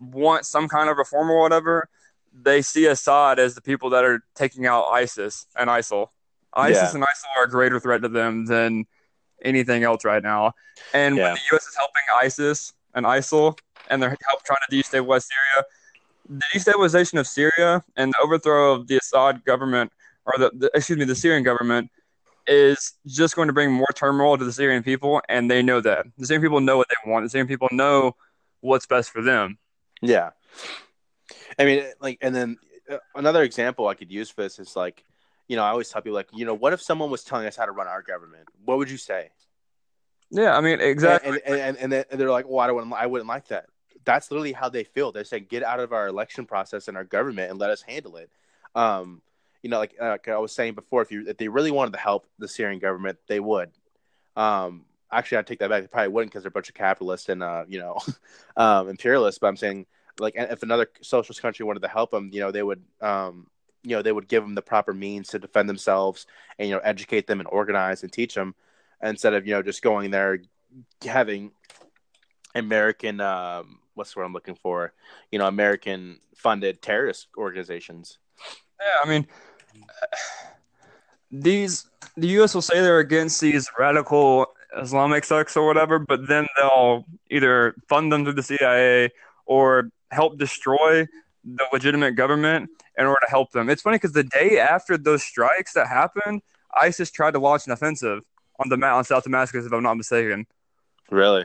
want some kind of reform or whatever, they see Assad as the people that are taking out ISIS and ISIL. ISIS Yeah. and ISIL are a greater threat to them than anything else right now. And Yeah. when the U.S. is helping ISIS and ISIL, and they're help trying to destabilize Syria, the destabilization of Syria and the overthrow of the Assad government, or the, the excuse me, the Syrian government, is just going to bring more turmoil to the Syrian people, and they know that. The Syrian people know what they want. The Syrian people know what's best for them. Yeah. I mean, like, and then uh, another example I could use for this is like, you know, I always tell people, like, you know, what if someone was telling us how to run our government? What would you say? Yeah, I mean, exactly. And and, and, and, they're like, well, I wouldn't, I wouldn't like that. That's literally how they feel. They're saying, get out of our election process and our government and let us handle it. Um, you know, like, like I was saying before, if you if they really wanted to help the Syrian government, they would. Um, actually, I take that back. They probably wouldn't because they're a bunch of capitalists and uh, you know, [LAUGHS] um, imperialists. But I'm saying, like, if another socialist country wanted to help them, you know, they would, um, you know, they would give them the proper means to defend themselves and you know, educate them and organize and teach them instead of you know just going there having American um, what's word I'm looking for? You know, American funded terrorist organizations. Yeah, I mean, [SIGHS] these the U.S. will say they're against these radical Islamic sects or whatever, but then they'll either fund them through the CIA or help destroy the legitimate government in order to help them. It's funny because the day after those strikes that happened, ISIS tried to launch an offensive on the on South Damascus, if I'm not mistaken. Really?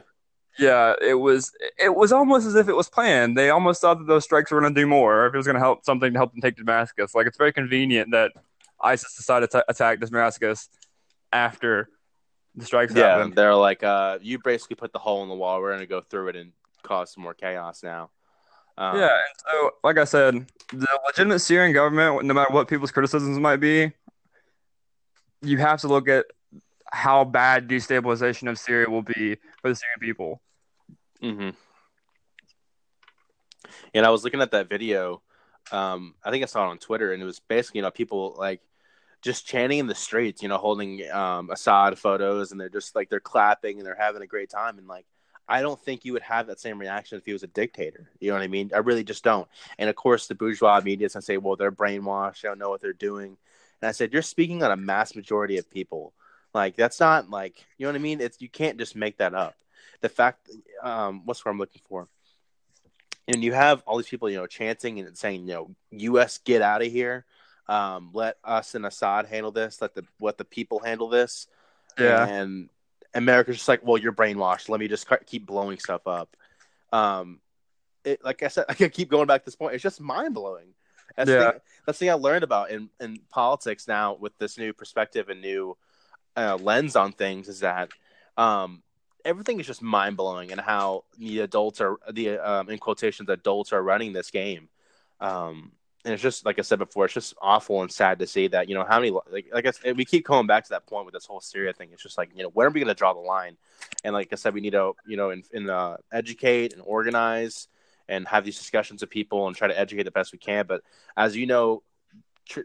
Yeah, it was. It was almost as if it was planned. They almost thought that those strikes were going to do more, or if it was going to help something to help them take Damascus. Like it's very convenient that ISIS decided to attack Damascus after the strikes Yeah, happened. they're like, uh, you basically put the hole in the wall. We're gonna go through it and cause some more chaos now. Um, Yeah, and so like I said, the legitimate Syrian government, no matter what people's criticisms might be, you have to look at how bad destabilization of Syria will be for the Syrian people. hmm And I was looking at that video. Um, I think I saw it on Twitter, and it was basically, you know, people like just chanting in the streets, you know, holding um, Assad photos, and they're just like they're clapping and they're having a great time. And like, I don't think you would have that same reaction if he was a dictator. You know what I mean? I really just don't. And of course, the bourgeois media is gonna say, "Well, they're brainwashed. They don't know what they're doing." And I said, "You're speaking on a mass majority of people. Like, that's not like you know what I mean. It's you can't just make that up. The fact, um, what's what I'm looking for." and you have all these people, you know, chanting and saying, you know, U.S. get out of here. Um, let us and Assad handle this. Let the let the people handle this. Yeah. And America's just like, well, you're brainwashed. Let me just keep blowing stuff up. Um, it, like I said, [LAUGHS] I can keep going back to this point. It's just mind blowing. That's Yeah. the thing, that's the thing I learned about in in politics now with this new perspective and new uh, lens on things is that um, everything is just mind blowing and how the adults are the um, in quotations adults are running this game. Um, and it's just like I said before, it's just awful and sad to see that you know how many like like I said, we keep coming back to that point with this whole Syria thing. It's just like you know where are we going to draw the line? And like I said, we need to you know in, in uh, educate and organize and have these discussions with people and try to educate the best we can. But as you know,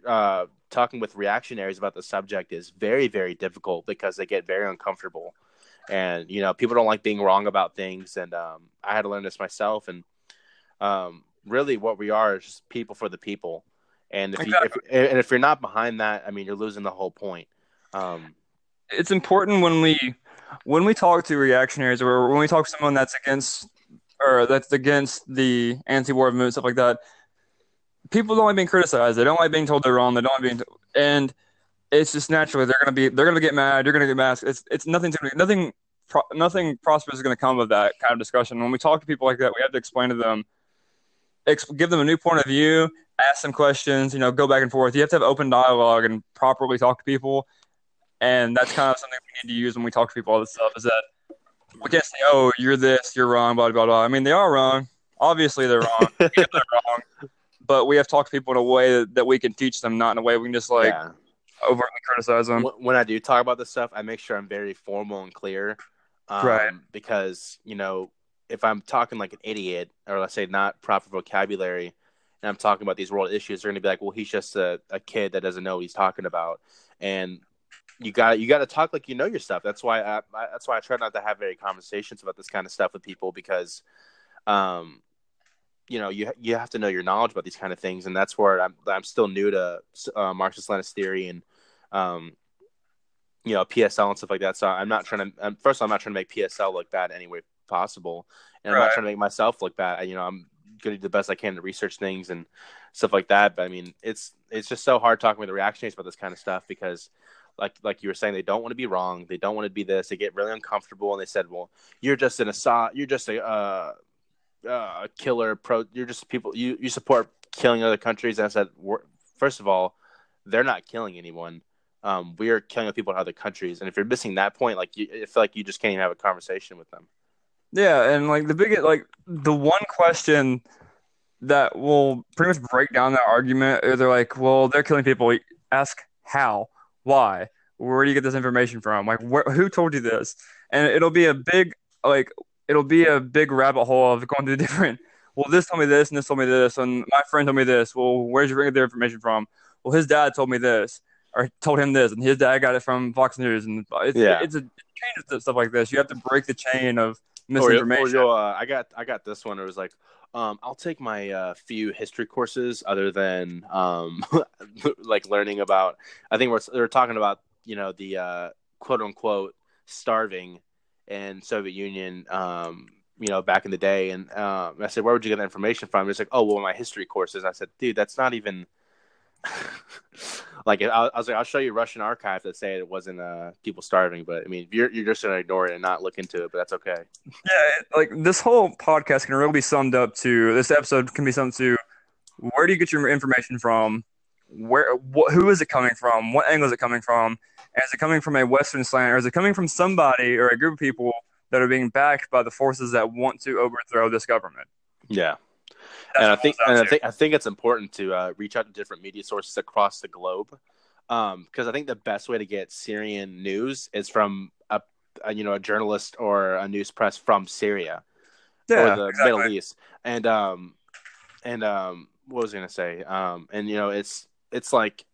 uh, talking with reactionaries about the subject is very very difficult because they get very uncomfortable. And you know people don't like being wrong about things. And um, i had to learn this myself. And um, really what we are is just people for the people. And if you if, and if you're not behind that i mean you're losing the whole point. Um, it's important when we when we talk to reactionaries or when we talk to someone that's against or that's against the anti-war movement stuff like that people don't like being criticized they don't like being told they're wrong they don't like being t- and it's just naturally they're gonna be they're gonna get mad you're gonna get mad it's it's nothing to nothing pro, nothing prosperous is gonna come of that kind of discussion when we talk to people like that we have to explain to them ex- give them a new point of view ask them questions you know go back and forth you have to have open dialogue and properly talk to people and that's kind of something we need to use when we talk to people all this stuff is that we can't say, oh, you're this, you're wrong, blah, blah, blah. I mean, they are wrong. Obviously, they're wrong. They're wrong. But we have to talk to people in a way that, that we can teach them, not in a way we can just like yeah. overtly criticize them. When i do talk about this stuff i make sure i'm very formal and clear um, Right. because you know if i'm talking like an idiot or let's say not proper vocabulary and i'm talking about these world issues they're going to be like well he's just a, a kid that doesn't know what he's talking about and you got you got to talk like you know your stuff. That's why I, I, that's why I try not to have very conversations about this kind of stuff with people because, um, you know, you you have to know your knowledge about these kind of things, and that's where I'm I'm still new to uh, Marxist Leninist theory and, um, you know, PSL and stuff like that. So I'm not trying to. first of all, I'm not trying to make PSL look bad any way possible, and I'm not trying to make myself look bad. I, you know, I'm going to do the best I can to research things and stuff like that. But I mean, it's it's just so hard talking with the reactionaries about this kind of stuff because like like you were saying, they don't want to be wrong. They don't want to be this. They get really uncomfortable, and they said, "Well, you're just an Assad. You're just a uh, uh, a killer. Pro. You're just people. You you support killing other countries." And I said, first of all, they're not killing anyone. Um, we are killing people in other countries, and if you're missing that point, like you, I feel like you just can't even have a conversation with them. Yeah, and like the big like the one question that will pretty much break down that argument is they're like, well, they're killing people. Ask how why? Where do you get this information from? Like, wh- who told you this? And it'll be a big, like, it'll be a big rabbit hole of going to [LAUGHS] different. Well, this told me this, and this told me this, and my friend told me this. Well, where'd you bring their information from? Well, his dad told me this, or told him this, and his dad got it from Fox News, and it's, yeah. it's a chain of stuff like this. You have to break the chain of misinformation. Or, or, uh, I got, I got this one. It was like, um, I'll take my uh, few history courses other than um, [LAUGHS] like learning about. I think we're they're talking about you know the uh, quote unquote starving in Soviet Union. Um, you know, back in the day, and um, I said, "Where would you get that information from?" He's like, "Oh, well, my history courses." I said, "Dude, that's not even." [LAUGHS] like I, I, was like, I'll show you Russian archive that say it wasn't uh, people starving, but I mean, you're you're just gonna ignore it and not look into it, but that's okay. Yeah, like this whole podcast can really be summed up to this episode can be summed to where do you get your information from? Where wh- who is it coming from? What angle is it coming from? Is it coming from a Western slant, or is it coming from somebody or a group of people that are being backed by the forces that want to overthrow this government? Yeah, and I think and I think I think it's important to uh, reach out to different media sources across the globe because um, I think the best way to get Syrian news is from a, a, you know a journalist or a news press from Syria yeah, or the exactly. Middle East and um and um what was I gonna say um and you know it's it's like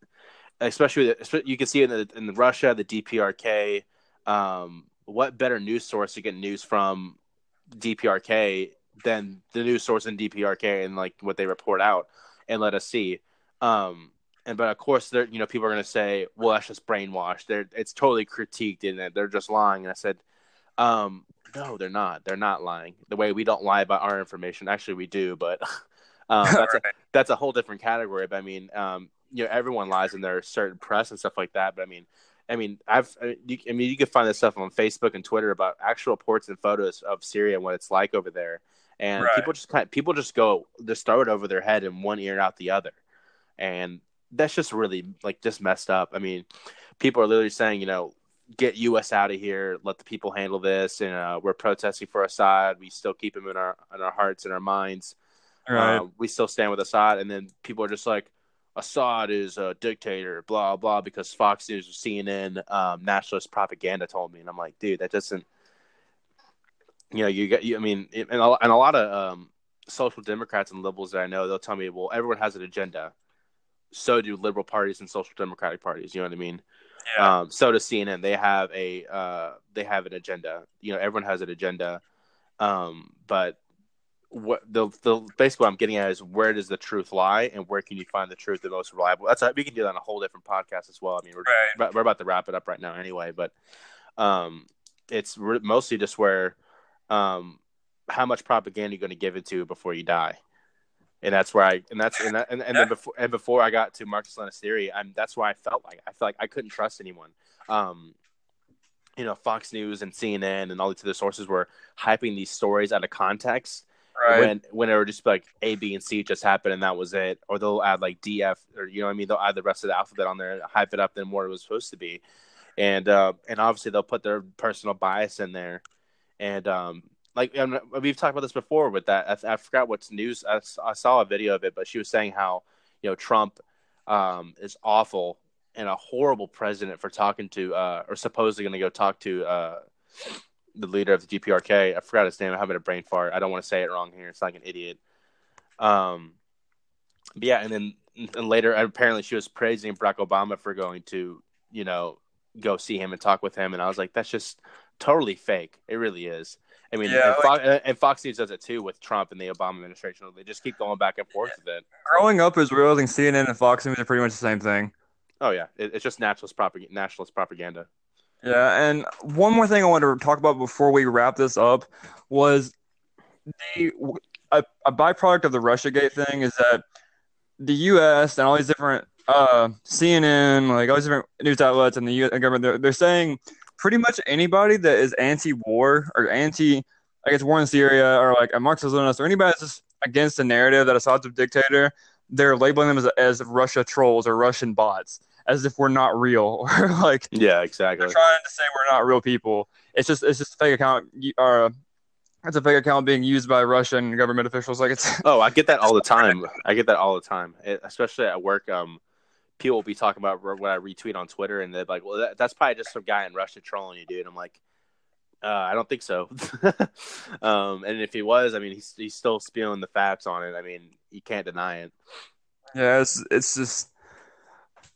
especially you can see in the in Russia the DPRK um what better news source to get news from DPRK than the news source in DPRK and like what they report out and let us see. Um, and but of course, there you know people are going to say, well, that's just brainwashed. They're it's totally critiqued in it. They're just lying. And I said, um, no, they're not. They're not lying. The way we don't lie about our information. Actually, we do, but [LAUGHS] um, that's [LAUGHS] right. a, that's a whole different category. But I mean, um, you know, everyone lies in their certain press and stuff like that. But I mean, I mean, I've, I mean, you can find this stuff on Facebook and Twitter about actual reports and photos of Syria and what it's like over there and right. people just kind of, people just go just throw it over their head in one ear and out the other, and that's just really like just messed up. I mean, people are literally saying, you know, get U.S. out of here, let the people handle this, and uh, we're protesting for Assad. We still keep him in our in our hearts and our minds. Right. Uh, we still stand with Assad, and then people are just like, Assad is a dictator, blah blah, because Fox News, CNN, um, nationalist propaganda told me, and I'm like, dude, that doesn't you know, you get, you, I mean, and a, and a lot of um, social democrats and liberals that I know, they'll tell me, well, everyone has an agenda. So do liberal parties and social democratic parties. You know what I mean? Yeah. Um, so does CNN. They have a uh, they have an agenda. You know, everyone has an agenda. Um, but what the the basically what I'm getting at is where does the truth lie, and where can you find the truth the most reliable? That's we can do that on a whole different podcast as well. I mean, we're right. we're about to wrap it up right now anyway, but um, it's re- mostly just where um, how much propaganda you're going to give it to before you die. And that's where I and that's and that, and, and then before and before I got to Marxist Leninist theory, I'm that's why I felt like I felt like I couldn't trust anyone. Um, you know, Fox News and CNN and all these other sources were hyping these stories out of context. Right. When when it would just be like A, B, and C just happened and that was it, or they'll add like DF or you know what I mean they'll add the rest of the alphabet on there, and hype it up than what it was supposed to be, and uh, and obviously they'll put their personal bias in there, and um, like we've talked about this before with that. I, I forgot what's news. I, I, saw a video of it, but she was saying how you know Trump um, is awful and a horrible president for talking to uh, or supposedly going to go talk to uh, the leader of the DPRK. I forgot his name. I'm having a brain fart. I don't want to say it wrong here. It's like an idiot. Um, but yeah, and then and later apparently she was praising Barack Obama for going to you know go see him and talk with him, and I was like, that's just totally fake. It really is. I mean, Yeah, and, Fox, and Fox News does it too with Trump and the Obama administration. They just keep going back and forth with it. Growing up as realizing CNN and Fox News are pretty much the same thing. Oh yeah, it, it's just nationalist propaganda. Nationalist propaganda. Yeah, and one more thing I wanted to talk about before we wrap this up was the a, a byproduct of the RussiaGate thing is that the U.S. and all these different uh, CNN, like all these different news outlets and the U.S. government, they're, they're saying pretty much anybody that is anti-war or anti, I guess, war in Syria or like a Marxist-Leninist or anybody that's just against the narrative that Assad's a dictator, they're labeling them as, as Russia trolls or Russian bots, as if we're not real [LAUGHS] or like Yeah, exactly. they're trying to say we're not real people. It's just it's just a fake account. Or it's a fake account being used by Russian government officials. Like it's [LAUGHS] Oh, I get that all the time. I get that all the time, It- especially at work. Um, people will be talking about what I retweet on Twitter, and they're like, "Well, that, that's probably just some guy in Russia trolling you, dude." I'm like, uh, "I don't think so." [LAUGHS] um, and if he was, I mean, he's he's still spewing the facts on it. I mean, you can't deny it. yeah, it's it's just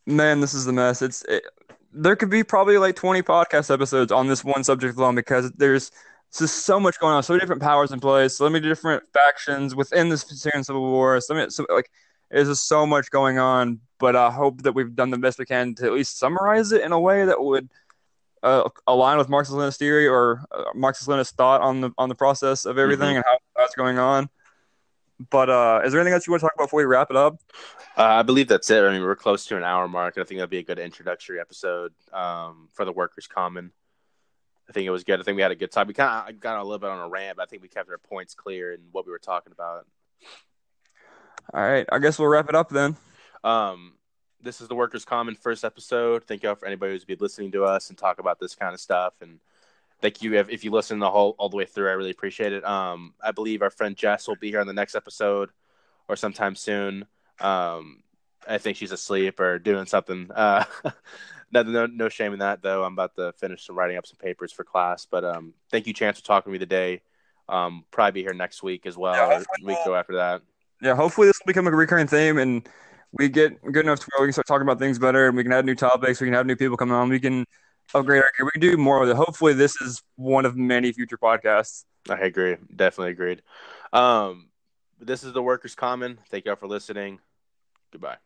man, this is the mess. It's it, there could be probably like 20 podcast episodes on this one subject alone because there's just so much going on, so many different powers in place, so many different factions within this Syrian civil war. So many, so like there's just so much going on. But I hope that we've done the best we can to at least summarize it in a way that would uh, align with Marxist-Leninist theory or uh, Marxist-Leninist thought on the on the process of everything and how that's going on. But uh, is there anything else you want to talk about before we wrap it up? Uh, I believe that's it. I mean, we're close to an hour mark, and I think that'd be a good introductory episode um, for the workers' common. I think it was good. I think we had a good time. We kind of got a little bit on a rant, but I think we kept our points clear and what we were talking about. All right, I guess we'll wrap it up then. Um, this is the Workers Common first episode. Thank you all for anybody who's been listening to us and talk about this kind of stuff. And thank you if, you listen the whole all the way through. I really appreciate it. Um, I believe our friend Jess will be here on the next episode or sometime soon. Um, I think she's asleep or doing something. Uh, [LAUGHS] no, no, no shame in that though. I'm about to finish some writing up some papers for class. But um, thank you, Chance, for talking to me today. Um, probably be here next week as well. Yeah, week go after that. Yeah, hopefully this will become a recurring theme and we get good enough to where we can start talking about things better and we can add new topics. We can have new people come on. We can upgrade Great gear. We can do more with it. Hopefully this is one of many future podcasts. I agree. Definitely agreed. Um, this is the Workers Common. Thank y'all for listening. Goodbye.